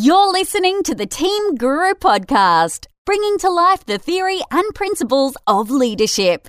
You're listening to the Team Guru podcast, bringing to life the theory and principles of leadership.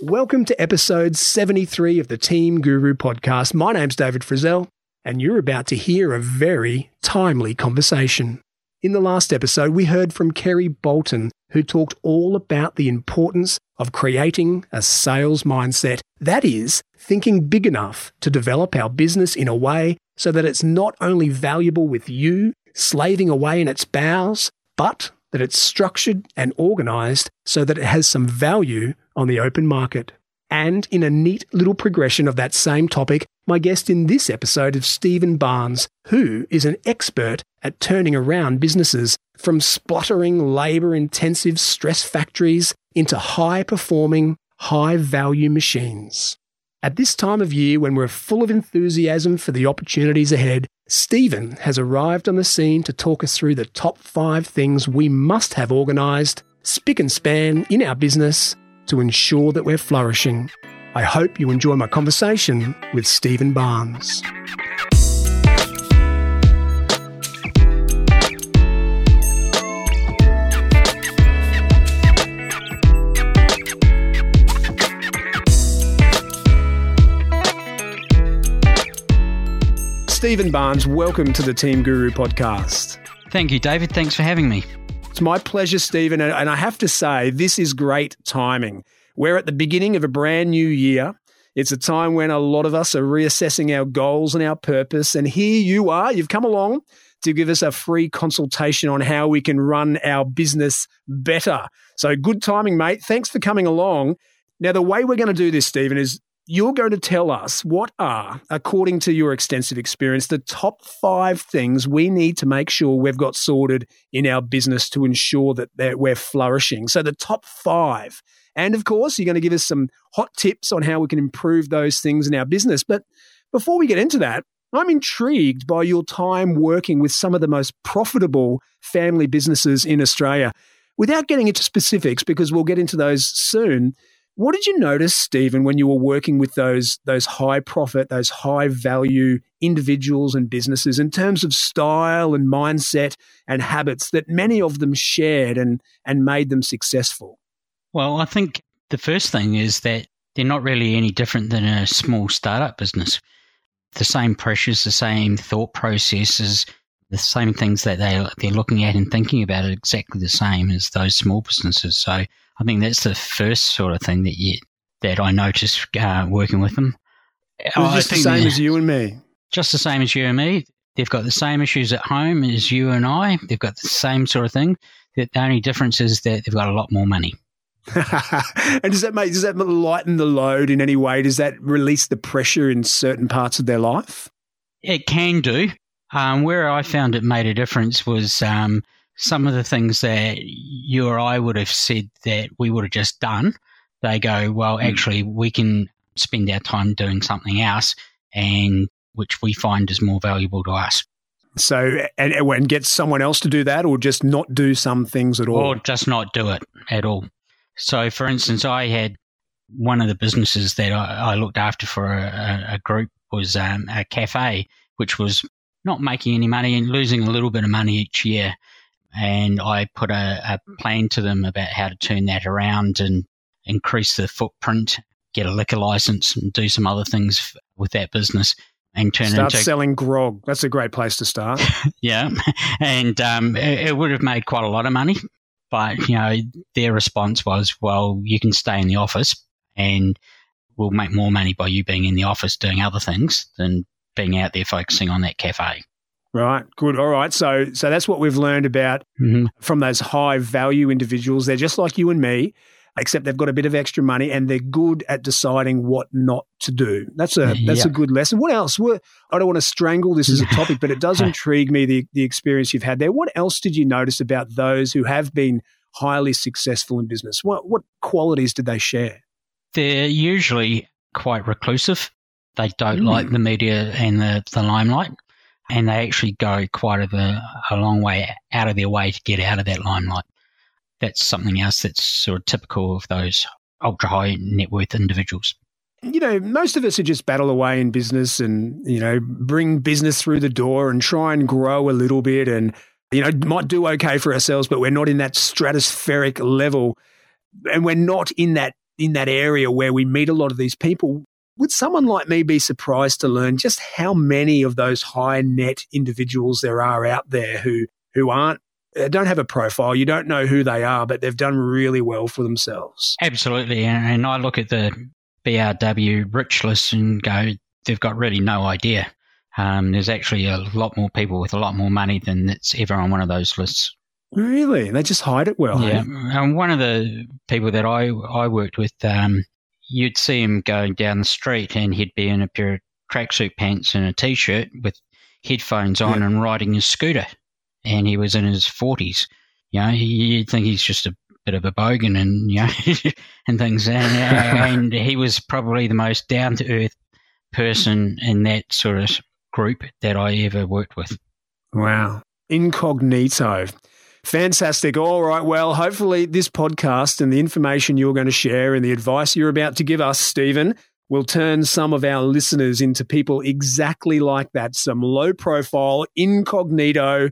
Welcome to episode 73 of the Team Guru podcast. My name's David Frizzell, and you're about to hear a very timely conversation. In the last episode, we heard from Kerry Bolton, who talked all about the importance of creating a sales mindset. That is, thinking big enough to develop our business in a way so that it's not only valuable with you, slaving away in its bowels, but that it's structured and organized so that it has some value on the open market. And in a neat little progression of that same topic, my guest in this episode is Stephen Barnes, who is an expert at turning around businesses from spluttering, labor intensive stress factories into high performing, high value machines. At this time of year, when we're full of enthusiasm for the opportunities ahead, Stephen has arrived on the scene to talk us through the top five things we must have organised, spick and span in our business to ensure that we're flourishing. I hope you enjoy my conversation with Stephen Barnes. Stephen Barnes, welcome to the Team Guru podcast. Thank you, David. Thanks for having me. It's my pleasure, Stephen. And I have to say, this is great timing. We're at the beginning of a brand new year. It's a time when a lot of us are reassessing our goals and our purpose. And here you are, you've come along to give us a free consultation on how we can run our business better. So good timing, mate. Thanks for coming along. Now, the way we're going to do this, Stephen, is you're going to tell us what are, according to your extensive experience, the top five things we need to make sure we've got sorted in our business to ensure that, we're flourishing. So, the top five. And of course, you're going to give us some hot tips on how we can improve those things in our business. But before we get into that, I'm intrigued by your time working with some of the most profitable family businesses in Australia. Without getting into specifics, because we'll get into those soon, what did you notice, Stephen, when you were working with those those high profit, those high value individuals and businesses in terms of style and mindset and habits that many of them shared and and made them successful? Well, I think the first thing is that they're not really any different than a small startup business. The same pressures, the same thought processes, the same things that they they're looking at and thinking about are exactly the same as those small businesses. So I think that's the first sort of thing that you that I noticed uh, working with them. just the same as you and me. Just the same as you and me. They've got the same issues at home as you and I. They've got the same sort of thing. The only difference is that they've got a lot more money. and does that make does that lighten the load in any way? Does that release the pressure in certain parts of their life? It can do. Um, where I found it made a difference was um, some of the things that you or I would have said that we would have just done. They go, well, mm. actually, we can spend our time doing something else, and which we find is more valuable to us. So, and, and get someone else to do that, or just not do some things at all, or just not do it at all. So, for instance, I had one of the businesses that I, I looked after for a, a group was um, a cafe, which was not making any money and losing a little bit of money each year. And I put a, a plan to them about how to turn that around and increase the footprint, get a liquor license, and do some other things with that business and turn start into selling grog. That's a great place to start. yeah, and um, it, it, would have made quite a lot of money, but you know their response was, "Well, you can stay in the office, and we'll make more money by you being in the office doing other things than being out there focusing on that cafe. Right. Good. All right. So, so that's what we've learned about mm-hmm. from those high value individuals. They're just like you and me, except they've got a bit of extra money and they're good at deciding what not to do. That's a that's yeah. a good lesson. What else? I don't want to strangle this as a topic, but it does intrigue me the the experience you've had there. What else did you notice about those who have been highly successful in business? What what qualities did they share? They're usually quite reclusive. They don't mm. like the media and the, the limelight. and they actually go quite a, a long way out of their way to get out of that limelight. That's something else that's sort of typical of those ultra high net worth individuals. You know, most of us are just battle away in business and, you know, bring business through the door and try and grow a little bit and, you know, might do okay for ourselves, but we're not in that stratospheric level and we're not in that in that area where we meet a lot of these people would someone like me be surprised to learn just how many of those high net individuals there are out there who who aren't uh, don't have a profile. You don't know who they are but they've done really well for themselves. Absolutely. And i look at the brw rich list and go they've got really no idea. Um, there's actually a lot more people with a lot more money than that's ever on one of those lists. Really? They just hide it well yeah. hey? and one of the people that i i worked with um, you'd see him going down the street and he'd be in a pair of tracksuit pants and a t-shirt with headphones on yeah. and riding his scooter. And he was in his forties. You know, you'd think he's just a bit of a bogan and you know and things. And, and he was probably the most down to earth person in that sort of group that I ever worked with. Wow, incognito. Fantastic. All right. Well, hopefully, this podcast and the information you're going to share and the advice you're about to give us, Stephen, will turn some of our listeners into people exactly like that some low profile, incognito,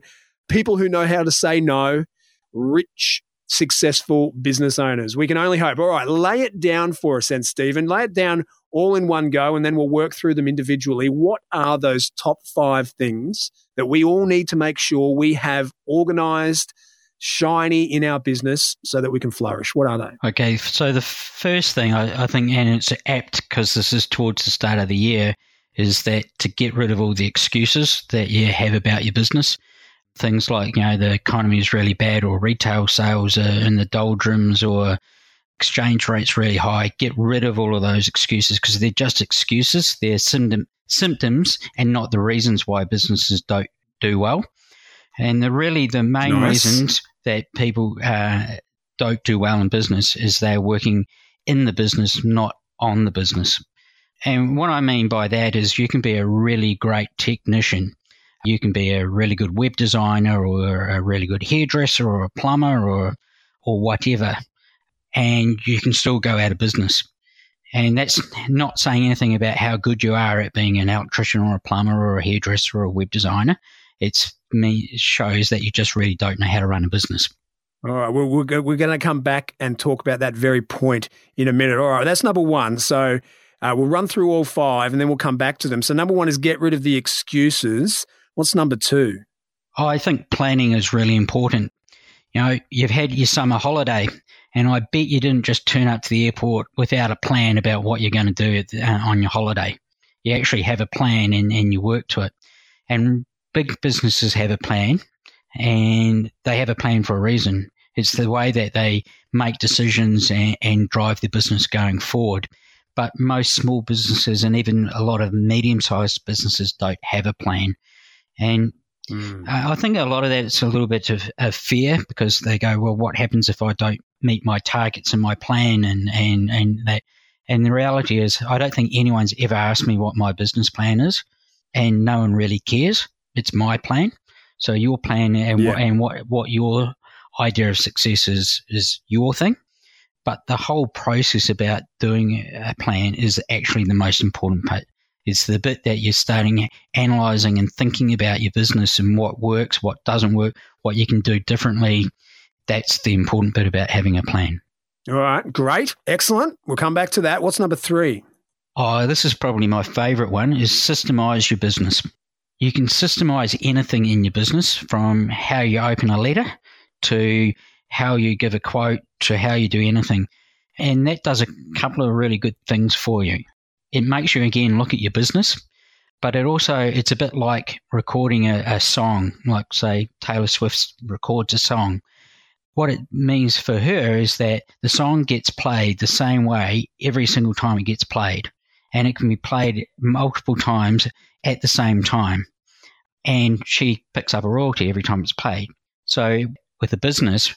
people who know how to say no, rich, successful business owners. We can only hope. All right, lay it down for us then, Stephen. Lay it down all in one go, and then we'll work through them individually. What are those top five things that we all need to make sure we have organized, shiny in our business so that we can flourish? What are they? Okay, so the first thing I, I think, and it's apt because this is towards the start of the year, is that to get rid of all the excuses that you have about your business. Things like, you know, the economy is really bad or retail sales are in the doldrums or exchange rates really high. Get rid of all of those excuses because they're just excuses. They're symptom, symptoms and not the reasons why businesses don't do well. And the really the main nice. reasons that people uh, don't do well in business is they're working in the business, not on the business. And what I mean by that is you can be a really great technician. You can be a really good web designer or a really good hairdresser or a plumber or or whatever and you can still go out of business. And that's not saying anything about how good you are at being an electrician or a plumber or a hairdresser or a web designer. It's me shows that you just really don't know how to run a business. All right, well, we're, we're going to come back and talk about that very point in a minute. All right, that's number one. So uh, we'll run through all five and then we'll come back to them. So number one is get rid of the excuses. What's number two? Oh, I think planning is really important. You know, you've had your summer holiday and I bet you didn't just turn up to the airport without a plan about what you're going to do uh, on your holiday. You actually have a plan and, and you work to it. And big businesses have a plan and they have a plan for a reason. It's the way that they make decisions and, and drive the business going forward. But most small businesses and even a lot of medium sized businesses don't have a plan. And Mm. I think a lot of that is a little bit of, of, fear because they go, well, what happens if I don't meet my targets and my plan and, and, and that. And the reality is, I don't think anyone's ever asked me what my business plan is, and no one really cares. It's my plan. So your plan and yeah. what and what what your idea of success is is your thing. But the whole process about doing a plan is actually the most important part. It's the bit that you're starting analyzing and thinking about your business and what works, what doesn't work, what you can do differently, that's the important bit about having a plan. All right, great, excellent. We'll come back to that. What's number three? Oh, this is probably my favorite one is systemize your business. You can systemize anything in your business from how you open a letter to how you give a quote to how you do anything. And that does a couple of really good things for you. It makes you again look at your business, but it also it's a bit like recording a, a song, like say Taylor Swift records a song what it means for her is that the song gets played the same way every single time it gets played. And it can be played multiple times at the same time. And she picks up a royalty every time it's played. So with a business,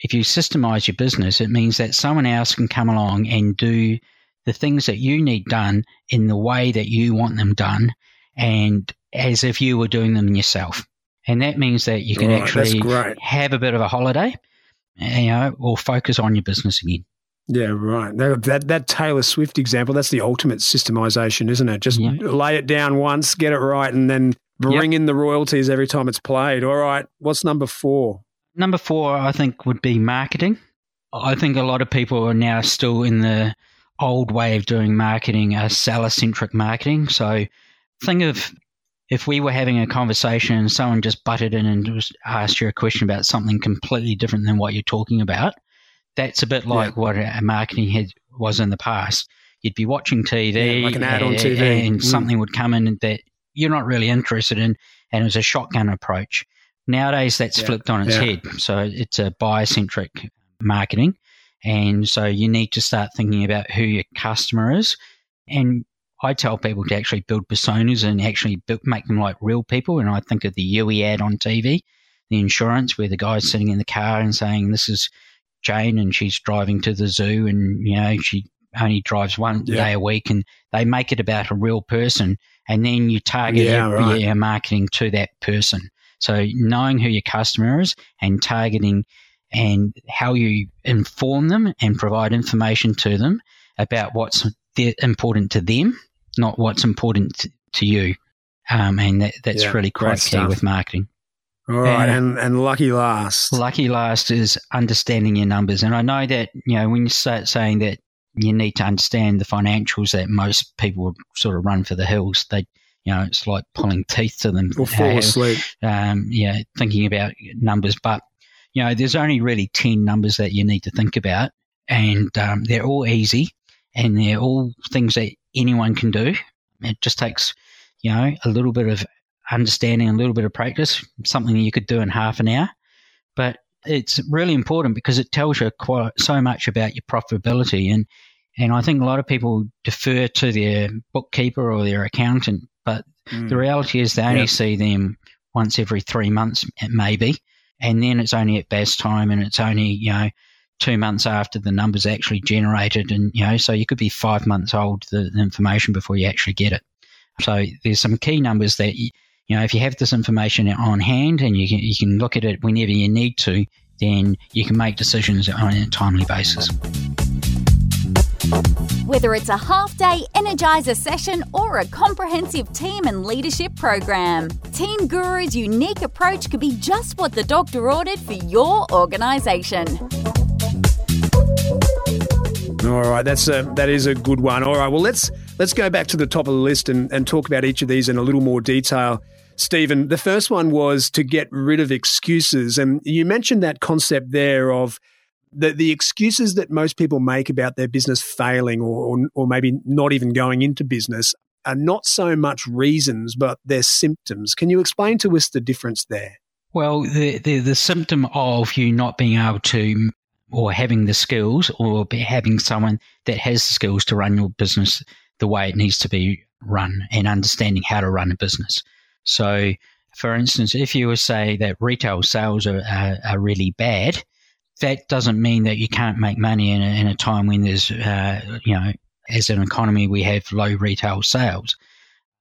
if you systemize your business, it means that someone else can come along and do the things that you need done in the way that you want them done. and as if you were doing them yourself. And that means that you can Right, actually have a bit of a holiday, you know, or focus on your business again. Yeah, right. That, that that Taylor Swift example, that's the ultimate systemization, isn't it? Just Yeah. lay it down once, get it right, and then bring in the royalties every time it's played. All right. What's number four? Number four, I think, would be marketing. I think a lot of people are now still in the old way of doing marketing, a seller centric marketing. So think of if we were having a conversation and someone just butted in and just asked you a question about something completely different than what you're talking about, that's a bit like what a marketing had was in the past. You'd be watching TV, Yeah, like an ad on TV. and Mm. something would come in that you're not really interested in, and it was a shotgun approach. Nowadays, that's Yeah, flipped on its yeah. head. So it's a buyer centric marketing. And so you need to start thinking about who your customer is. And I tell people to actually build personas and actually build, make them like real people. And I think of the Youi ad on TV, the insurance, where the guy's sitting in the car and saying, This is Jane, and she's driving to the zoo, and, you know, she only drives one Yeah. day a week. And they make it about a real person. And then you target Yeah, your, right. your marketing to that person. So knowing who your customer is and targeting and how you inform them and provide information to them about what's important to them, not what's important to you. Um, and that, that's Yeah, really quite key stuff. with marketing. All right. And- And, and lucky last. Lucky last is understanding your numbers. And I know that, you know, when you start saying that you need to understand the financials that most people sort of run for the hills, they, you know, it's like pulling teeth to them. Or fall asleep. um, yeah, thinking about numbers. But you know, there's only really ten numbers that you need to think about, and um, they're all easy, and they're all things that anyone can do. It just takes, you know, a little bit of understanding, a little bit of practice, something you could do in half an hour. But it's really important because it tells you quite so much about your profitability, and and I think a lot of people defer to their bookkeeper or their accountant, but Mm. the reality is they only Yeah. see them once every three months, maybe, and then it's only at best time, and it's only you know two months after the numbers actually generated, and you know so you could be five months old the, the information before you actually get it. So there's some key numbers that you, you know if you have this information on hand and you can you can look at it whenever you need to, then you can make decisions on a timely basis. Whether it's a half day Energizer session or a comprehensive team and leadership program, Team Guru's unique approach could be just what the doctor ordered for your organisation. All right, that's a that is a good one. All right, well let's let's go back to the top of the list and, and talk about each of these in a little more detail. Stephen, the first one was to get rid of excuses, and you mentioned that concept there of the the excuses that most people make about their business failing or or, or maybe not even going into business are not so much reasons, but they're symptoms. Can you explain to us the difference there? Well, the, the the symptom of you not being able to, or having the skills, or having someone that has the skills to run your business the way it needs to be run, and understanding how to run a business. So, for instance, if you were say that retail sales are, are, are really bad, that doesn't mean that you can't make money in a, in a time when there's, uh, you know, as an economy we have low retail sales.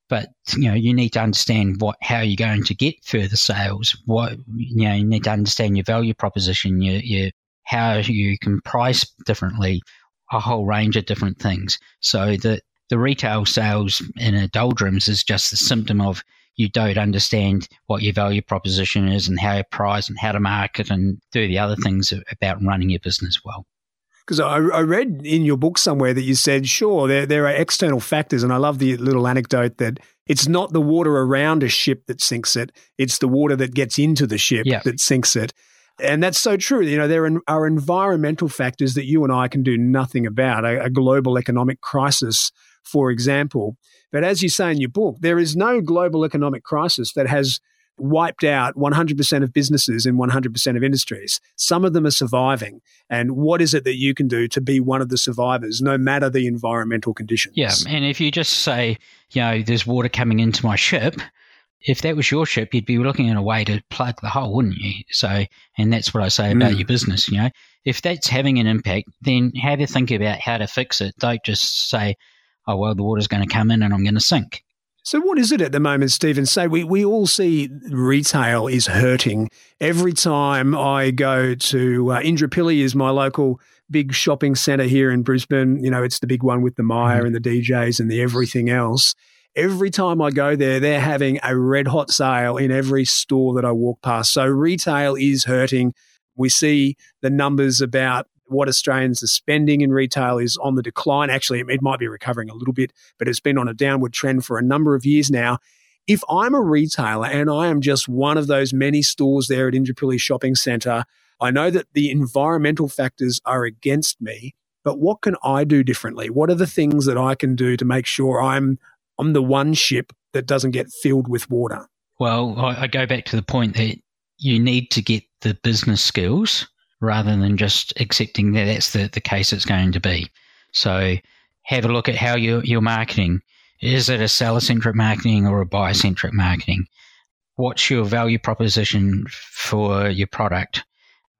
But you know you need to understand what how you're going to get further sales. What you know you need to understand your value proposition your, your how you can price differently a whole range of different things. So the the retail sales in a doldrums is just the symptom of you don't understand what your value proposition is and how you price and how to market and do the other things about running your business well Because I, I read in your book somewhere that you said, sure, there, there are external factors. And I love the little anecdote that it's not the water around a ship that sinks it, it's the water that gets into the ship Yeah. that sinks it. And that's so true. You know, there are environmental factors that you and I can do nothing about, a, a global economic crisis, for example. But as you say in your book, there is no global economic crisis that has wiped out 100% of businesses in 100% of industries. Some of them are surviving. And what is it that you can do to be one of the survivors, no matter the environmental conditions? Yeah, and if you just say, you know, there's water coming into my ship, if that was your ship, you'd be looking at a way to plug the hole, wouldn't you? So, and that's what I say about Mm. your business. You know, if that's having an impact, then have to think about how to fix it. Don't just say, oh well, the water's going to come in and I'm going to sink. So, what is it at the moment, Stephen? Say we, we all see retail is hurting. Every time I go to uh, Indooroopilly, is my local big shopping centre here in Brisbane. You know, it's the big one with the Myer mm-hmm. and the DJs and the everything else. Every time I go there, they're having a red hot sale in every store that I walk past. So, retail is hurting. We see the numbers about what Australians are spending in retail is on the decline. Actually, it might be recovering a little bit, but it's been on a downward trend for a number of years now. If I'm a retailer and I am just one of those many stores there at Indooroopilly Shopping Centre, I know that the environmental factors are against me, but what can I do differently? What are the things that I can do to make sure I'm I'm the one ship that doesn't get filled with water? Well, I, I go back to the point that you need to get the business skills rather than just accepting that that's the, the case it's going to be. So have a look at how you're, you're marketing. Is it a seller centric marketing or a buyer centric marketing? What's your value proposition for your product?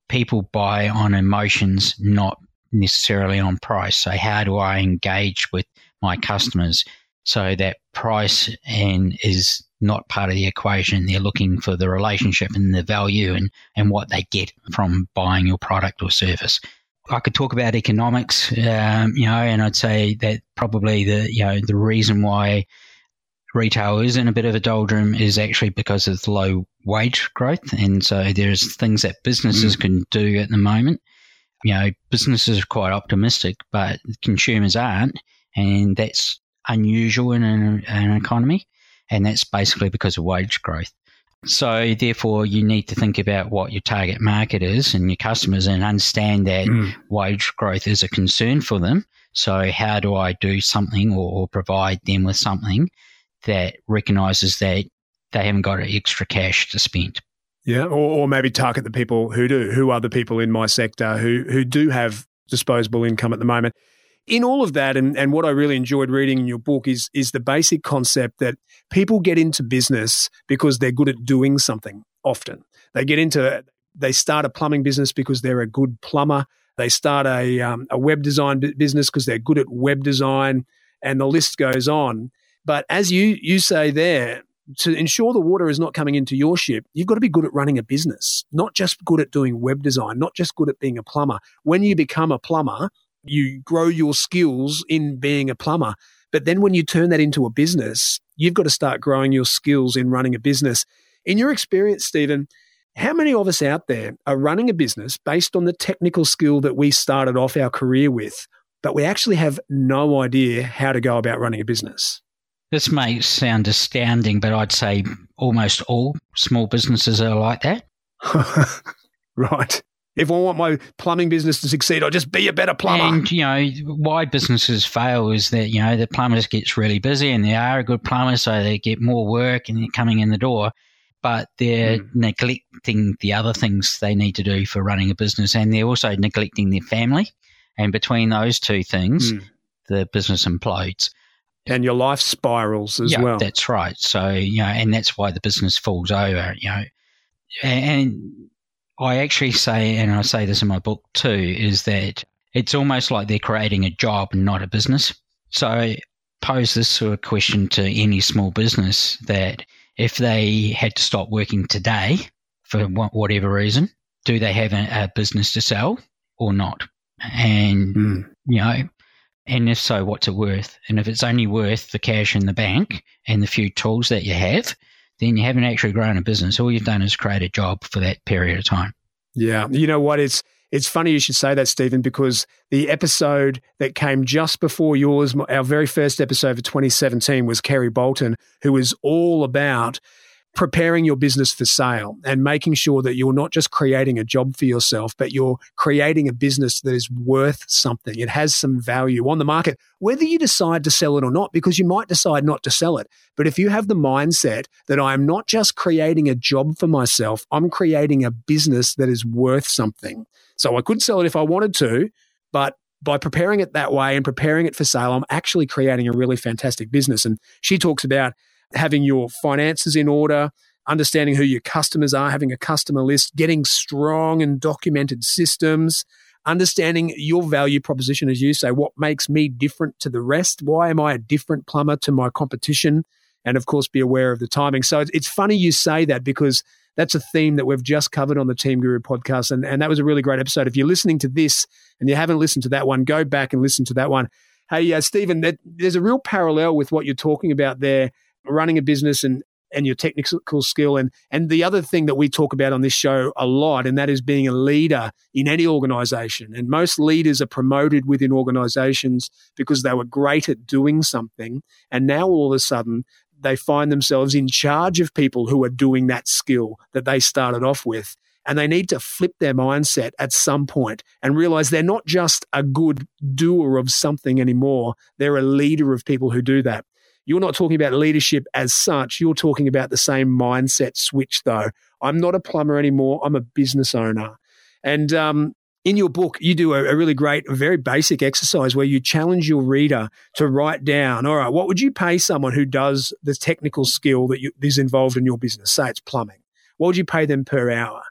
People buy on emotions, not necessarily on price. So how do I engage with my customers so that price and is not part of the equation. They're looking for the relationship and the value and, and what they get from buying your product or service. I could talk about economics, um, you know, and I'd say that probably the you know the reason why retail is in a bit of a doldrum is actually because of low wage growth, and so there's things that businesses mm. can do at the moment. You know, businesses are quite optimistic, but consumers aren't, and that's unusual in an, an economy and that's basically because of wage growth. So, therefore, you need to think about what your target market is and your customers and understand that mm. wage growth is a concern for them. So, how do I do something or, or provide them with something that recognizes that they haven't got extra cash to spend? Yeah, or, or maybe target the people who do. Who are the people in my sector who who do have disposable income at the moment? In all of that, and, and what I really enjoyed reading in your book is is the basic concept that people get into business because they're good at doing something. Often, they get into they start a plumbing business because they're a good plumber. They start a um, a web design business because they're good at web design, and the list goes on. But as you you say there, to ensure the water is not coming into your ship, you've got to be good at running a business, not just good at doing web design, not just good at being a plumber. When you become a plumber, you grow your skills in being a plumber. But then when you turn that into a business, you've got to start growing your skills in running a business. In your experience, Stephen, how many of us out there are running a business based on the technical skill that we started off our career with, but we actually have no idea how to go about running a business? This may sound astounding, but I'd say almost all small businesses are like that. right. If I want my plumbing business to succeed, I'll just be a better plumber. And, you know, why businesses fail is that, you know, the plumber just gets really busy and they are a good plumber, so they get more work and they're coming in the door, but they're mm. neglecting the other things they need to do for running a business and they're also neglecting their family. And between those two things, mm. the business implodes. And your life spirals as yeah, well. That's right. So, you know, and that's why the business falls over, you know. And I actually say, and I say this in my book too, is that it's almost like they're creating a job, not a business. So I pose this sort of question to any small business that if they had to stop working today for whatever reason, do they have a, a business to sell or not? And, mm. you know, and if so, what's it worth? And if it's only worth the cash in the bank and the few tools that you have, then you haven't actually grown a business. All you've done is create a job for that period of time. Yeah. You know what? It's it's funny you should say that, Stephen, because the episode that came just before yours, our very first episode for 2017, was Kerry Bolton, who was all about preparing your business for sale and making sure that you're not just creating a job for yourself, but you're creating a business that is worth something. It has some value on the market, whether you decide to sell it or not, because you might decide not to sell it. But if you have the mindset that I am not just creating a job for myself, I'm creating a business that is worth something. So I could sell it if I wanted to, but by preparing it that way and preparing it for sale, I'm actually creating a really fantastic business. And she talks about having your finances in order, understanding who your customers are, having a customer list, getting strong and documented systems, understanding your value proposition, as you say, what makes me different to the rest? Why am I a different plumber to my competition? and of course be aware of the timing. So it's, funny you say that because that's a theme that we've just covered on the Team Guru podcast. And, and that was a really great episode. If you're listening to this and you haven't listened to that one, go back and listen to that one. Hey, uh, Stephen, there's a real parallel with what you're talking about there, running a business and, and your technical skill. And, and the other thing that we talk about on this show a lot, and that is being a leader in any organization. And most leaders are promoted within organizations because they were great at doing something. And now all of a sudden, they find themselves in charge of people who are doing that skill that they started off with. And they need to flip their mindset at some point and realize they're not just a good doer of something anymore. They're a leader of people who do that. You're not talking about leadership as such. You're talking about the same mindset switch, though. I'm not a plumber anymore. I'm a business owner. And um, in your book, you do a, a, really great, very basic exercise where you challenge your reader to write down, all right, what would you pay someone who does the technical skill that you, is involved in your business? Say it's plumbing. What would you pay them per hour?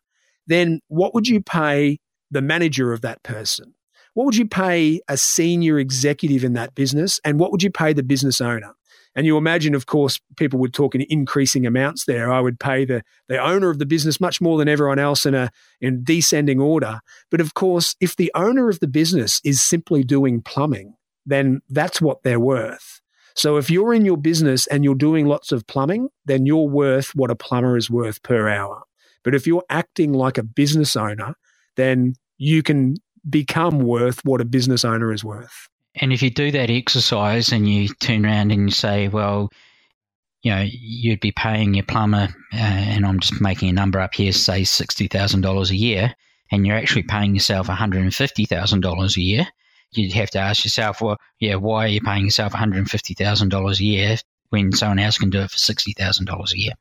Then what would you pay the manager of that person? What would you pay a senior executive in that business? And what would you pay the business owner? And you imagine, of course, people would talk in increasing amounts there. I would pay the, the owner of the business much more than everyone else in a in descending order. But of course, if the owner of the business is simply doing plumbing, then that's what they're worth. So if you're in your business and you're doing lots of plumbing, then you're worth what a plumber is worth per hour. But if you're acting like a business owner, then you can become worth what a business owner is worth. And if you do that exercise and you turn around and you say, well, you know, you'd be paying your plumber, uh, and I'm just making a number up here, say $60,000 a year, and you're actually paying yourself $150,000 a year, you'd have to ask yourself, well, yeah, why are you paying yourself $150,000 a year when someone else can do it for $60,000 a year?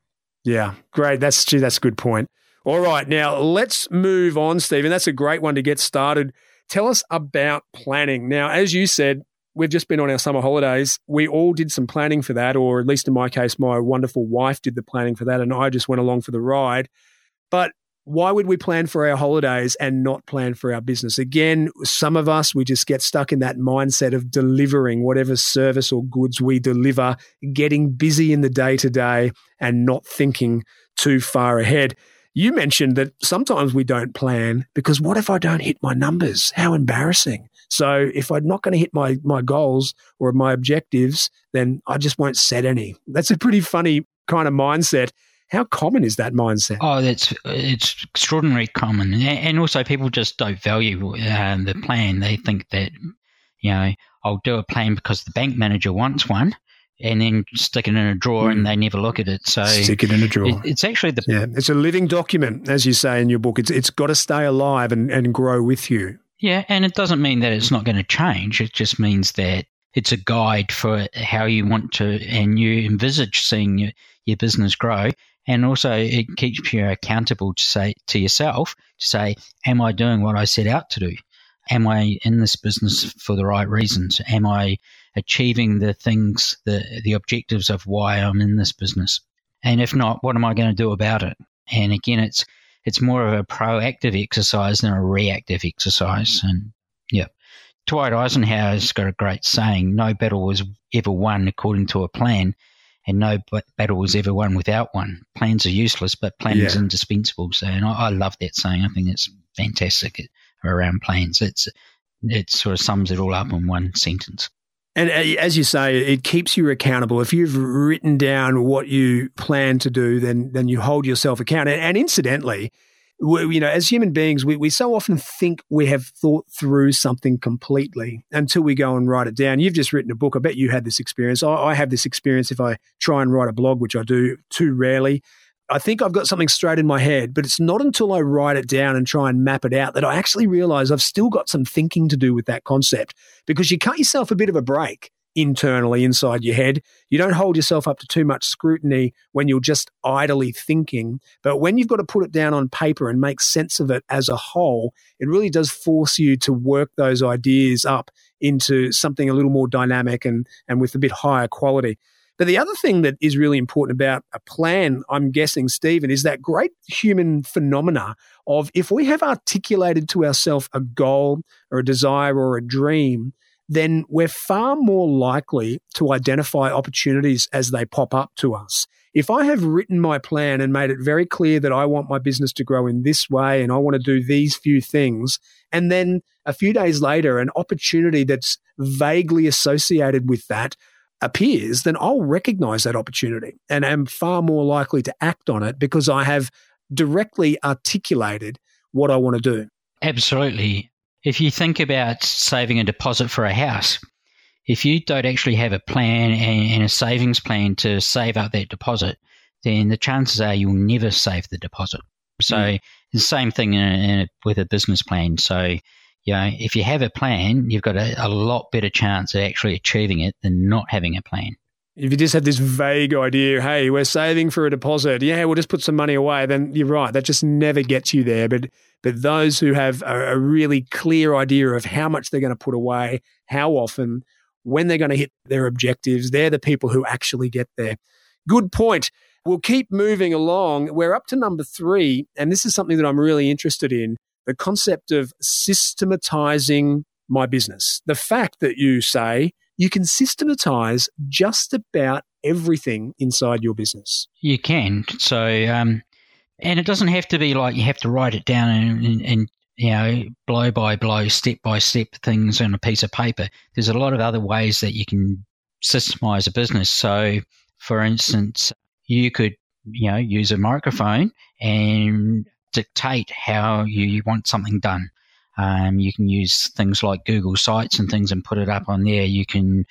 Yeah, great. That's that's a good point. All right, now let's move on, Stephen. That's a great one to get started. Tell us about planning. Now, as you said, we've just been on our summer holidays. We all did some planning for that, or at least in my case, my wonderful wife did the planning for that, and I just went along for the ride. But why would we plan for our holidays and not plan for our business? Again, some of us, we just get stuck in that mindset of delivering whatever service or goods we deliver, getting busy in the day to day and not thinking too far ahead. You mentioned that sometimes we don't plan because what if I don't hit my numbers? How embarrassing. So if I'm not going to hit my, my goals or my objectives, then I just won't set any. That's a pretty funny kind of mindset. How common is that mindset? Oh, that's it's extraordinarily common, and also people just don't value uh, the plan. They think that you know I'll do a plan because the bank manager wants one, and then stick it in a drawer mm. and they never look at it. So stick it in a drawer. It, it's actually the yeah, it's a living document, as you say in your book. It's it's got to stay alive and, and grow with you. Yeah, and it doesn't mean that it's not going to change. It just means that it's a guide for how you want to and you envisage seeing your, your business grow. And also, it keeps you accountable to say to yourself to say, "Am I doing what I set out to do? Am I in this business for the right reasons? Am I achieving the things, the, the objectives of why I'm in this business? And if not, what am I going to do about it? And again, it's, it's more of a proactive exercise than a reactive exercise. And yeah, Dwight Eisenhower's got a great saying no battle was ever won according to a plan, and no battle was ever won without one. Plans are useless, but planning is indispensable. So, and I, I, love that saying. I think it's fantastic around plans. It's it sort of sums it all up in one sentence. And uh, as you say, it keeps you accountable. If you've written down what you plan to do, then then you hold yourself accountable. And incidentally, we, you know, as human beings, we, we so often think we have thought through something completely until we go and write it down. You've just written a book. I bet you had this experience. I, I have this experience if I try and write a blog, which I do too rarely. I think I've got something straight in my head, but it's not until I write it down and try and map it out that I actually realize I've still got some thinking to do with that concept because you cut yourself a bit of a break internally inside your head. You don't hold yourself up to too much scrutiny when you're just idly thinking. But when you've got to put it down on paper and make sense of it as a whole, it really does force you to work those ideas up into something a little more dynamic and, and with a bit higher quality. But the other thing that is really important about a plan, I'm guessing, Stephen, is that great human phenomena of if we have articulated to ourselves a goal or a desire or a dream, then we're far more likely to identify opportunities as they pop up to us. If I have written my plan and made it very clear that I want my business to grow in this way and I want to do these few things, and then a few days later, an opportunity that's vaguely associated with that appears, then I'll recognize that opportunity and am far more likely to act on it because I have directly articulated what I want to do. Absolutely. If you think about saving a deposit for a house, if you don't actually have a plan and, a savings plan to save up that deposit, then the chances are you'll never save the deposit. So mm. the same thing in a, in a, with a business plan. So you know, if you have a plan, you've got a, a lot better chance of actually achieving it than not having a plan. If you just have this vague idea, hey, we're saving for a deposit, yeah, we'll just put some money away, then you're right. That just never gets you there. But but those who have a, a really clear idea of how much they're going to put away, how often, when they're going to hit their objectives, they're the people who actually get there. Good point. We'll keep moving along. We're up to number three, and this is something that I'm really interested in the concept of systematizing my business. The fact that you say you can systematize just about everything inside your business. You can. So, um, and it doesn't have to be like you have to write it down and, and, and you know, blow by blow, step by step things on a piece of paper. There's a lot of other ways that you can systemize a business. So, for instance, you could, you know, use a microphone and dictate how you want something done. Um, you can use things like Google Sites and things and put it up on there. You can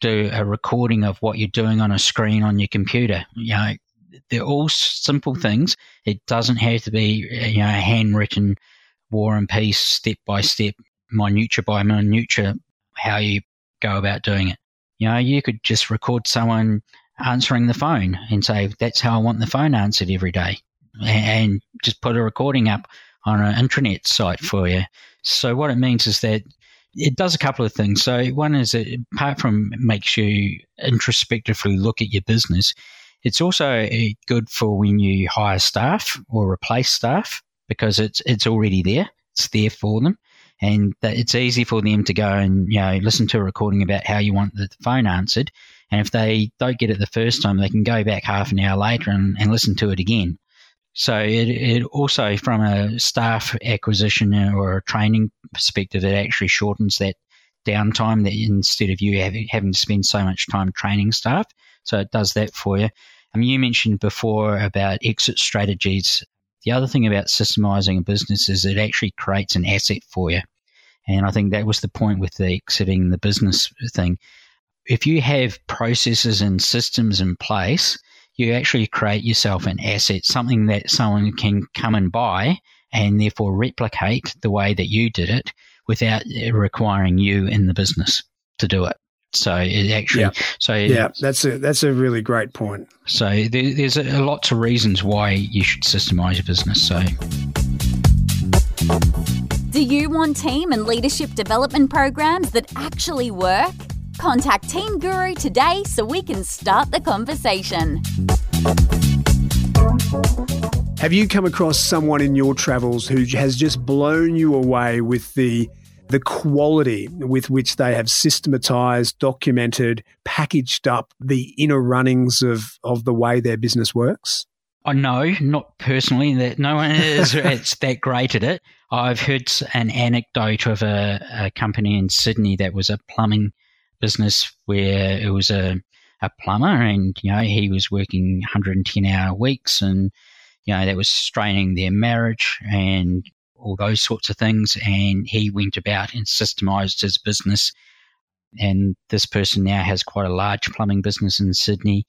do a recording of what you're doing on a screen on your computer. You know, they're all simple things. It doesn't have to be, you know, a handwritten war and peace, step by step, minutia by minutia, how you go about doing it. You know, you could just record someone answering the phone and say, that's how I want the phone answered every day. And just put a recording up on an intranet site mm-hmm. for you. So what it means is that it does a couple of things. So one is that apart from makes you introspectively look at your business, it's also eh, good for when you hire staff or replace staff because it's it's already there. It's there for them, and it's easy for them to go and you know listen to a recording about how you want the phone answered. And if they don't get it the first time, they can go back half an hour later and, and listen to it again. So it, it also, from a staff acquisition or a training perspective, it actually shortens that downtime that instead of you having, having to spend so much time training staff. So it does that for you. Mean, you mentioned before about exit strategies. The other thing about systemizing a business is it actually creates an asset for you. And I think that was the point with the exiting the business thing. If you have processes and systems in place, you actually create yourself an asset, something that someone can come and buy and therefore replicate the way that you did it without requiring you in the business to do it. So it actually, yeah. so yeah, that's a that's a really great point. So there, there's a, lots of reasons why you should systemize your business. So. Do you want team and leadership development programs that actually work? Contact Team Guru today so we can start the conversation. Have you come across someone in your travels who has just blown you away with the the quality with which they have systematized, documented, packaged up the inner runnings of, of the way their business works? Oh, no, not personally. That no one is it's that great at it. I've heard an anecdote of a, a company in Sydney that was a plumbing business where it was a, a plumber and, you know, he was working 110 hour weeks and, you know, that was straining their marriage and all those sorts of things. And he went about and systemized his business. And this person now has quite a large plumbing business in Sydney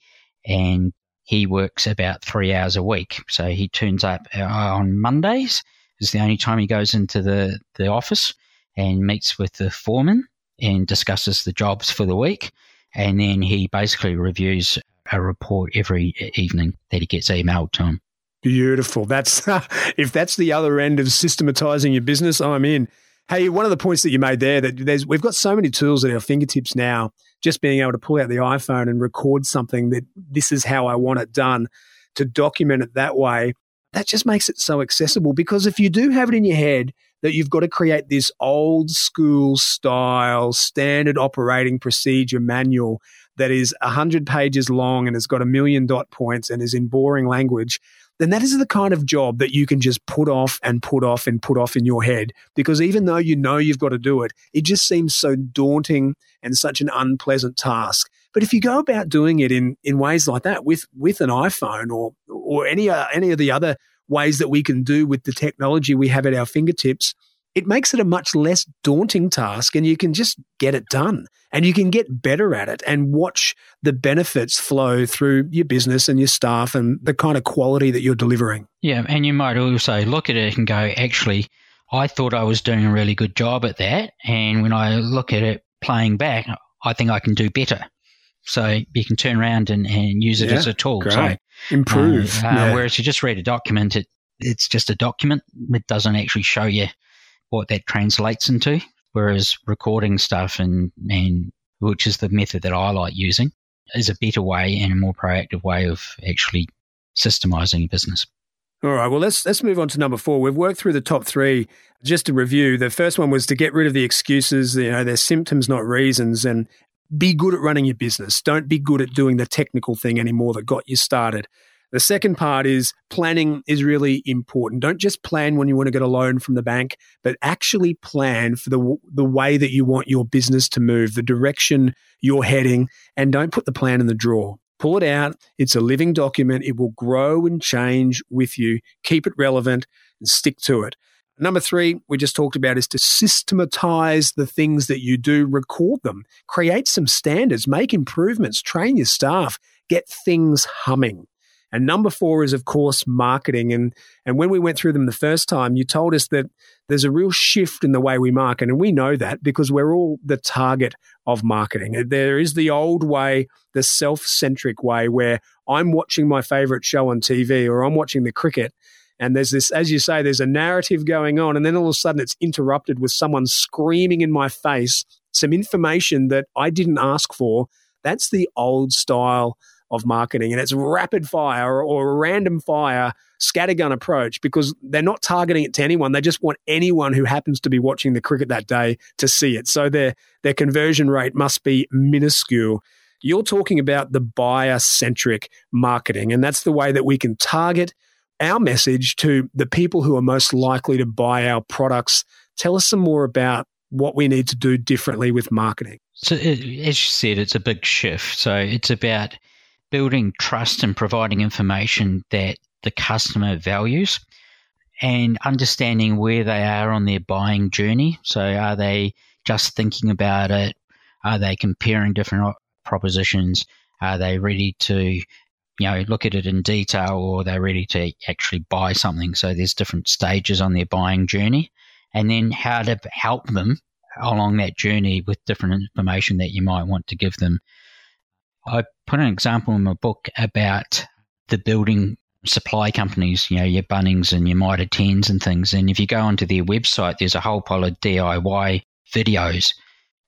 and he works about three hours a week. So he turns up uh, on Mondays is the only time he goes into the, the office and meets with the foreman and discusses the jobs for the week. And then he basically reviews a report every evening that he gets emailed to him. Beautiful. That's if that's the other end of systematizing your business, I'm in. Hey, one of the points that you made there that there's we've got so many tools at our fingertips now. Just being able to pull out the iPhone and record something that this is how I want it done, to document it that way, that just makes it so accessible. Because if you do have it in your head that you've got to create this old school style standard operating procedure manual that is 100 pages long and has got a million dot points and is in boring language, then that is the kind of job that you can just put off and put off and put off in your head. Because even though you know you've got to do it, it just seems so daunting and such an unpleasant task. But if you go about doing it in, in ways like that with, with an iPhone or, or any, uh, any of the other ways that we can do with the technology we have at our fingertips, it makes it a much less daunting task and you can just get it done and you can get better at it and watch the benefits flow through your business and your staff and the kind of quality that you're delivering. Yeah, and you might also look at it and go, actually, I thought I was doing a really good job at that. And when I look at it playing back, I think I can do better. So you can turn around and, and use it yeah, as a tool. Great. So, Improve. Uh, yeah. Whereas you just read a document, it, it's just a document. It doesn't actually show you what that translates into. Whereas recording stuff and, and which is the method that I like using, is a better way and a more proactive way of actually systemizing your business. All right. Well, let's let's move on to number four. We've worked through the top three. Just to review, the first one was to get rid of the excuses. You know, they're symptoms, not reasons, and be good at running your business. Don't be good at doing the technical thing anymore that got you started. The second part is planning is really important. Don't just plan when you want to get a loan from the bank, but actually plan for the, the way that you want your business to move, the direction you're heading, and don't put the plan in the drawer. Pull it out. It's a living document. It will grow and change with you. Keep it relevant and stick to it. Number three, we just talked about is to systematize the things that you do, record them, create some standards, make improvements, train your staff, get things humming. And number four is, of course, marketing. And, and when we went through them the first time, you told us that there's a real shift in the way we market. And we know that because we're all the target of marketing. There is the old way, the self centric way, where I'm watching my favorite show on TV or I'm watching the cricket. And there's this, as you say, there's a narrative going on. And then all of a sudden it's interrupted with someone screaming in my face some information that I didn't ask for. That's the old style of marketing. And it's rapid fire or random fire scattergun approach because they're not targeting it to anyone. They just want anyone who happens to be watching the cricket that day to see it. So their, their conversion rate must be minuscule. You're talking about the buyer centric marketing, and that's the way that we can target our message to the people who are most likely to buy our products. Tell us some more about what we need to do differently with marketing. So, as you said, it's a big shift. So, it's about building trust and providing information that the customer values and understanding where they are on their buying journey. So, are they just thinking about it? Are they comparing different propositions? Are they ready to, you know, look at it in detail or they're ready to actually buy something? So, there's different stages on their buying journey. And then how to help them along that journey with different information that you might want to give them I put an example in my book about the building supply companies, you know, your Bunnings and your Mitre 10s and things. And if you go onto their website, there's a whole pile of DIY videos.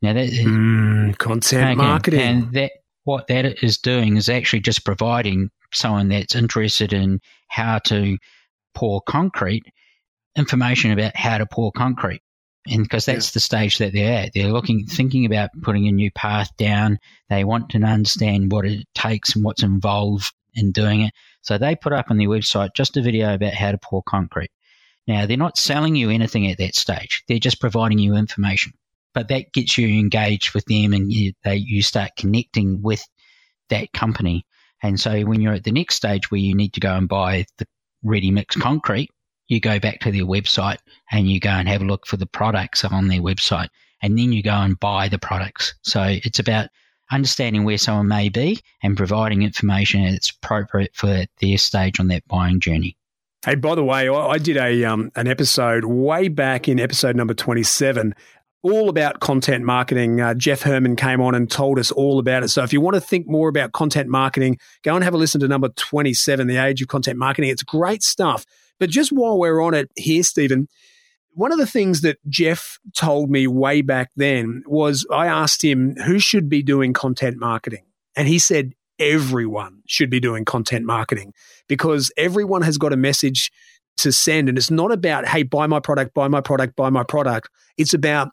Now that mm, content marketing, and that what that is doing is actually just providing someone that's interested in how to pour concrete information about how to pour concrete and because that's yeah. the stage that they're at. They're looking, thinking about putting a new path down. They want to understand what it takes and what's involved in doing it. So they put up on their website just a video about how to pour concrete. Now they're not selling you anything at that stage. They're just providing you information. But that gets you engaged with them, and you, they, you start connecting with that company. And so when you're at the next stage where you need to go and buy the ready mix concrete, you go back to their website and you go and have a look for the products on their website and then you go and buy the products. So it's about understanding where someone may be and providing information that's appropriate for their stage on that buying journey. Hey, by the way, I did a um, an episode way back in episode number twenty seven, all about content marketing. Uh, Jeff Herman came on and told us all about it. So if you want to think more about content marketing, go and have a listen to number twenty seven, the age of content marketing. It's great stuff. But just while we're on it here, Stephen, one of the things that Jeff told me way back then was I asked him who should be doing content marketing. And he said, everyone should be doing content marketing because everyone has got a message to send. And it's not about, hey, buy my product, buy my product, buy my product. It's about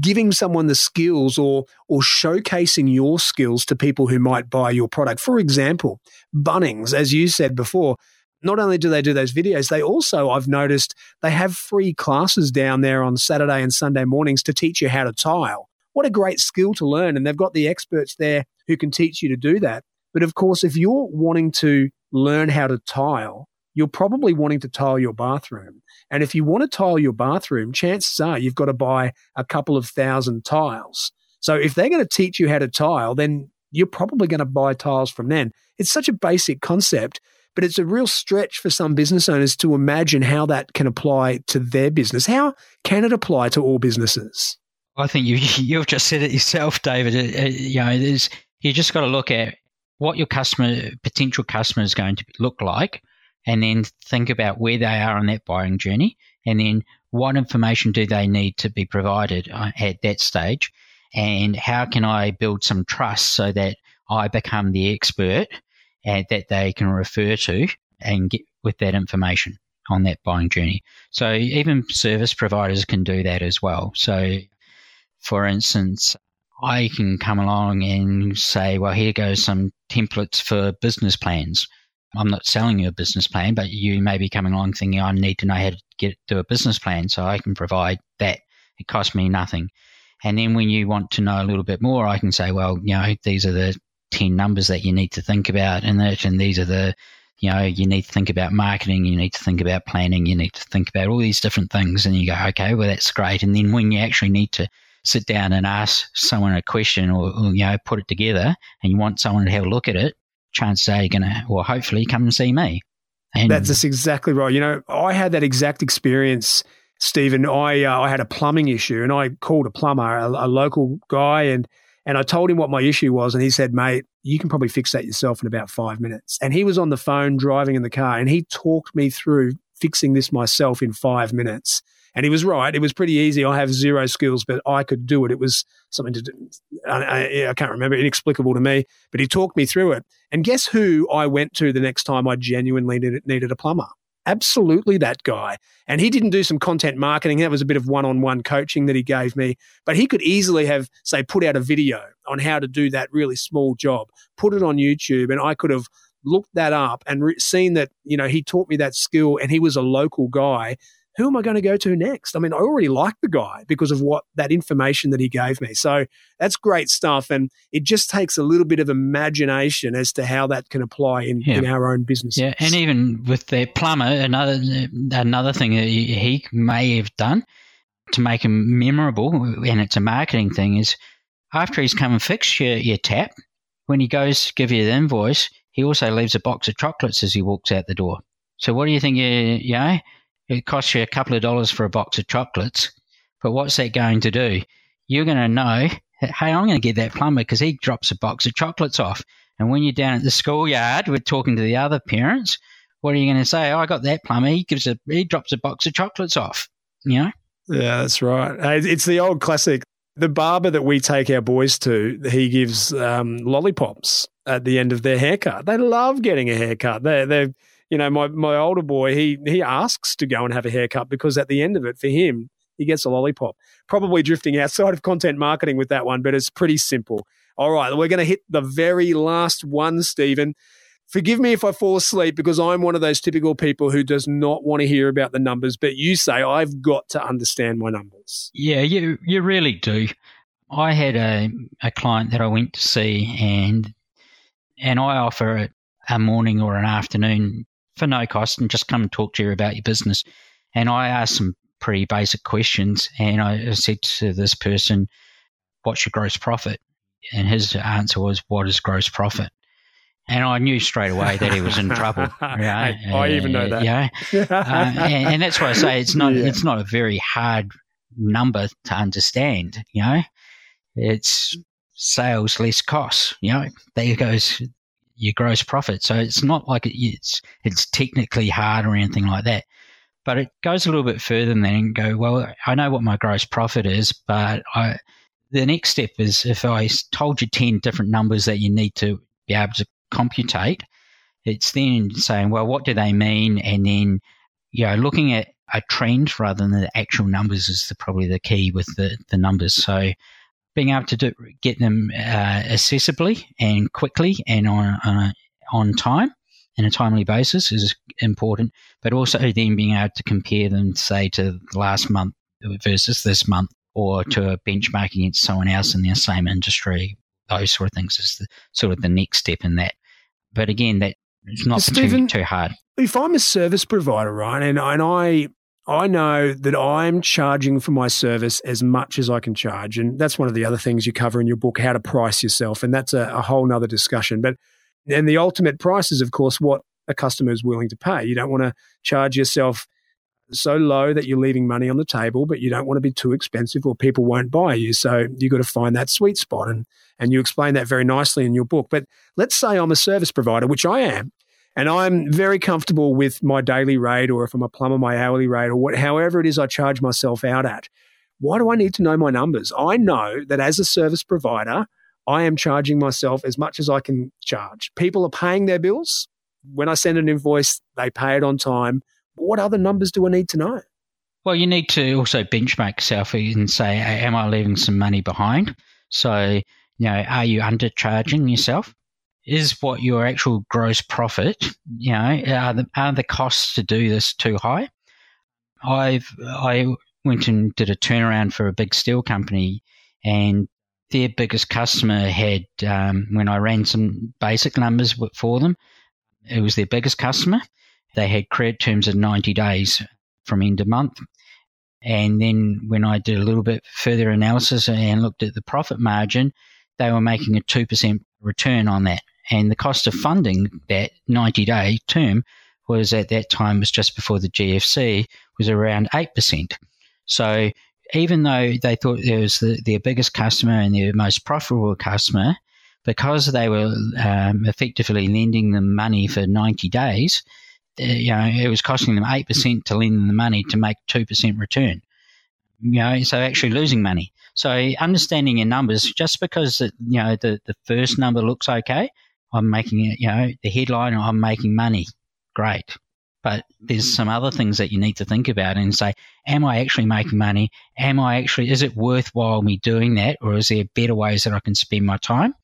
giving someone the skills or or showcasing your skills to people who might buy your product. For example, Bunnings, as you said before, not only do they do those videos, they also, I've noticed, they have free classes down there on Saturday and Sunday mornings to teach you how to tile. What a great skill to learn. And they've got the experts there who can teach you to do that. But of course, if you're wanting to learn how to tile, you're probably wanting to tile your bathroom. And if you want to tile your bathroom, chances are you've got to buy a couple of thousand tiles. So if they're going to teach you how to tile, then you're probably going to buy tiles from them. It's such a basic concept, but it's a real stretch for some business owners to imagine how that can apply to their business. How can it apply to all businesses? I think you you've just said it yourself, David. you know, you just got to look at what your customer potential customer is going to look like, and then think about where they are on that buying journey, and then what information do they need to be provided uh, at that stage, and how can I build some trust so that I become the expert and that they can refer to and get with that information on that buying journey. So even service providers can do that as well. So for instance, I can come along and say, well, here goes some templates for business plans. I'm not selling you a business plan, but you may be coming along thinking I need to know how to get do a business plan, so I can provide that. It costs me nothing. And then when you want to know a little bit more, I can say, well, you know, these are the 10 numbers that you need to think about in it. And these are the, you know, you need to think about marketing, you need to think about planning, you need to think about all these different things. And you go, okay, well, that's great. And then when you actually need to sit down and ask someone a question or, or you know, put it together and you want someone to have a look at it, chances are you're going to, well, hopefully come and see me. And that's just exactly right. You know, I had that exact experience, Stephen. I uh, I had a plumbing issue, and I called a plumber, a, a local guy, and and I told him what my issue was, and he said, mate, you can probably fix that yourself in about five minutes. And he was on the phone driving in the car, and he talked me through fixing this myself in five minutes. And he was right. It was pretty easy. I have zero skills, but I could do it. It was something to do. I, I, can't remember, inexplicable to me, but he talked me through it. And guess who I went to the next time I genuinely needed, needed a plumber? absolutely that guy. And he didn't do some content marketing. That was a bit of one on one coaching that he gave me. But he could easily have, say, put out a video on how to do that really small job, put it on YouTube, and I could have looked that up and re- seen that, you know, he taught me that skill and he was a local guy who am I going to go to next? I mean, I already like the guy because of what that information that he gave me. So that's great stuff. And it just takes a little bit of imagination as to how that can apply in, yeah. in our own business. Yeah. And even with the plumber, another, another thing that he may have done to make him memorable, and it's a marketing thing, is after he's come and fixed your, your tap, when he goes to give you the invoice, he also leaves a box of chocolates as he walks out the door. So what do you think you, you know? It costs you a couple of dollars for a box of chocolates. But what's that going to do? You're going to know, hey, I'm going to get that plumber because he drops a box of chocolates off. And when you're down at the schoolyard, we're talking to the other parents. What are you going to say? Oh, I got that plumber. He gives a he drops a box of chocolates off. You know. Yeah, that's right. It's the old classic. The barber that we take our boys to, he gives um, lollipops at the end of their haircut. They love getting a haircut. They they you know, my, my older boy, he he asks to go and have a haircut because at the end of it, for him, he gets a lollipop. Probably drifting outside of content marketing with that one, but it's pretty simple. All right, we're going to hit the very last one, Stephen. Forgive me if I fall asleep because I'm one of those typical people who does not want to hear about the numbers, but you say I've got to understand my numbers. Yeah, you you really do. I had a, a client that I went to see and and I offer a, a morning or an afternoon for no cost and just come and talk to you about your business. And I asked some pretty basic questions and I said to this person, What's your gross profit? And his answer was, What is gross profit? And I knew straight away that he was in trouble. Yeah, I even know that. Yeah, uh, and, and, that's why I say it's not yeah. it's not a very hard number to understand. You know, it's sales less costs. You know, there goes your gross profit. So it's not like it's it's technically hard or anything like that. But it goes a little bit further than that and go, well, I know what my gross profit is, but I, the next step is if I told you 10 different numbers that you need to be able to computate, it's then saying, well, what do they mean? And then you know, looking at a trend rather than the actual numbers is the, probably the key with the, the numbers. So being able to do, get them uh, accessibly and quickly and on, on, on time in a timely basis is important, but also then being able to compare them, say, to last month versus this month or to a benchmark against someone else in the same industry. Those sort of things is the, sort of the next step in that. But again, that it's not Stephen, too, too hard. If I'm a service provider, right, and, and I I know that I'm charging for my service as much as I can charge. And that's one of the other things you cover in your book, how to price yourself. And that's a, a whole nother discussion. But and the ultimate price is, of course, what a customer is willing to pay. You don't want to charge yourself so low that you're leaving money on the table, but you don't want to be too expensive or people won't buy you. So you've got to find that sweet spot. And, and you explain that very nicely in your book. But let's say I'm a service provider, which I am, and I'm very comfortable with my daily rate, or if I'm a plumber, my hourly rate, or what, however it is I charge myself out at. Why do I need to know my numbers? I know that as a service provider, I am charging myself as much as I can charge. People are paying their bills. When I send an invoice, they pay it on time. What other numbers do I need to know? Well, you need to also benchmark yourself and say, am I leaving some money behind? So, you know, are you undercharging yourself? Is what your actual gross profit, you know, are the, are the costs to do this too high? I've, I went and did a turnaround for a big steel company and their biggest customer had, um, when I ran some basic numbers for them, it was their biggest customer. They had credit terms of 90 days from end of month. And then when I did a little bit further analysis and looked at the profit margin, they were making a 2% return on that and the cost of funding that 90 day term was at that time was just before the GFC was around 8%. So even though they thought it was the, their biggest customer and their most profitable customer, because they were um, effectively lending them money for 90 days, uh, you know, it was costing them 8% to lend them the money to make 2% return. You know, so actually losing money. So understanding your numbers, just because, you know, the, the first number looks okay, I'm making it, you know, the headline, I'm making money. Great. But there's some other things that you need to think about and say, am I actually making money? Am I actually, is it worthwhile me doing that? Or is there better ways that I can spend my time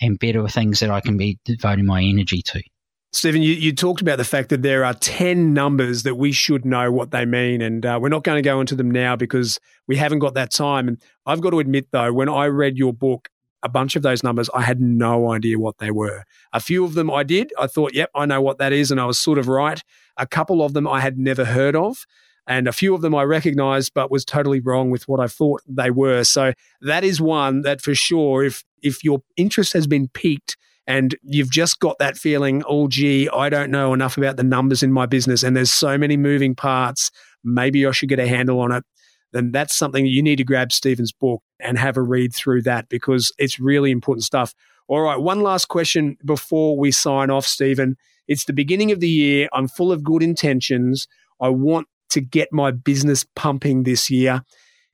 and better things that I can be devoting my energy to? Stephen, you, you talked about the fact that there are 10 numbers that we should know what they mean. And uh, we're not going to go into them now because we haven't got that time. And I've got to admit, though, when I read your book, a bunch of those numbers, I had no idea what they were. A few of them I did. I thought, yep, I know what that is. And I was sort of right. A couple of them I had never heard of. And a few of them I recognized, but was totally wrong with what I thought they were. So that is one that for sure, if, if your interest has been piqued and you've just got that feeling, oh, gee, I don't know enough about the numbers in my business and there's so many moving parts, maybe I should get a handle on it then that's something you need to grab Stephen's book and have a read through that because it's really important stuff. All right, one last question before we sign off, Stephen. It's the beginning of the year. I'm full of good intentions. I want to get my business pumping this year.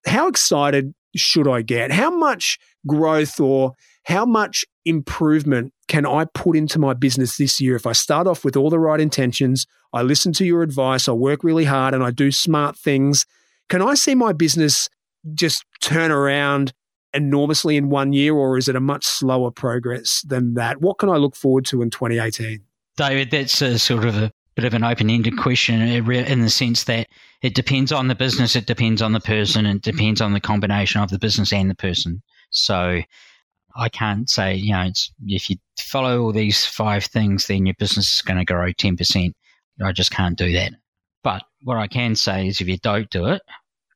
How excited should I get? How much growth or how much improvement can I put into my business this year if I start off with all the right intentions? I listen to your advice, I work really hard, and I do smart things can I see my business just turn around enormously in one year, or is it a much slower progress than that? What can I look forward to in 2018? David, that's a sort of a bit of an open ended question uh, in the sense that it depends on the business, it depends on the person, it depends on the combination of the business and the person. So I can't say, you know, if you follow all these five things, then your business is going to grow 10%. I just can't do that. But what I can say is if you don't do it,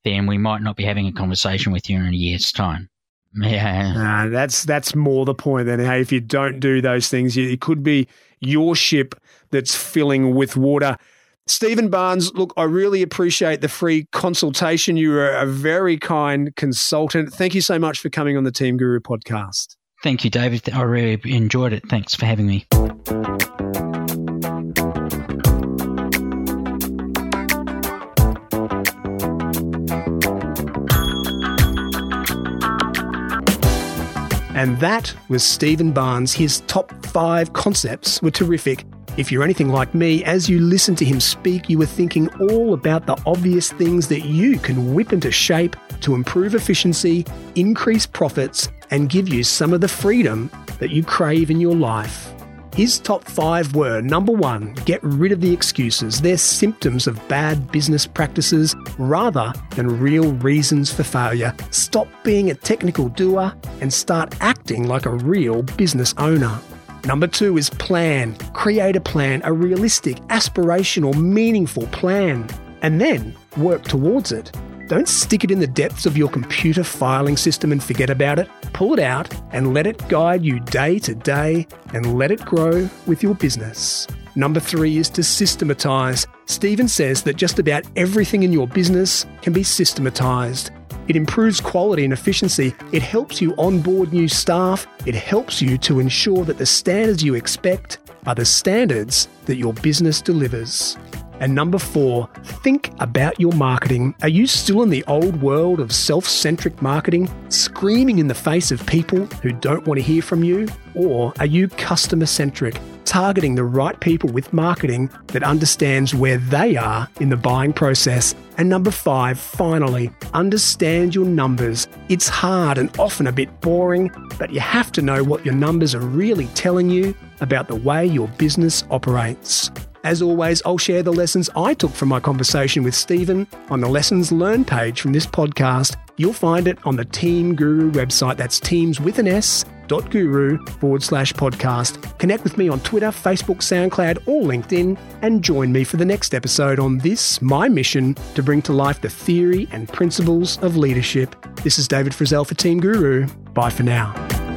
then we might not be having a conversation with you in a year's time. Yeah. Uh, that's that's more the point then. Hey, if you don't do those things, it could be your ship that's filling with water. Stephen Barnes, look, I really appreciate the free consultation. You are a very kind consultant. Thank you so much for coming on the Team Guru podcast. Thank you, David. I really enjoyed it. Thanks for having me. And that was Stephen Barnes. His top five concepts were terrific. If you're anything like me, as you listen to him speak, you were thinking all about the obvious things that you can whip into shape to improve efficiency, increase profits, and give you some of the freedom that you crave in your life. His top five were number one, get rid of the excuses. They're symptoms of bad business practices rather than real reasons for failure. Stop being a technical doer and start acting like a real business owner. Number two is plan. Create a plan, a realistic, aspirational, meaningful plan, and then work towards it. Don't stick it in the depths of your computer filing system and forget about it. Pull it out and let it guide you day to day and let it grow with your business. Number three is to systematize. Stephen says that just about everything in your business can be systematized. It improves quality and efficiency. It helps you onboard new staff. It helps you to ensure that the standards you expect are the standards that your business delivers. And number four, think about your marketing. Are you still in the old world of self centric marketing, screaming in the face of people who don't want to hear from you? Or are you customer centric, targeting the right people with marketing that understands where they are in the buying process? And number five, finally, understand your numbers. It's hard and often a bit boring, but you have to know what your numbers are really telling you about the way your business operates. As always, I'll share the lessons I took from my conversation with Stephen on the Lessons Learned page from this podcast. You'll find it on the Team Guru website. That's teams with an S dot guru forward slash podcast. Connect with me on Twitter, Facebook, SoundCloud, or LinkedIn, and join me for the next episode on this, my mission to bring to life the theory and principles of leadership. This is David Frizzell for Team Guru. Bye for now.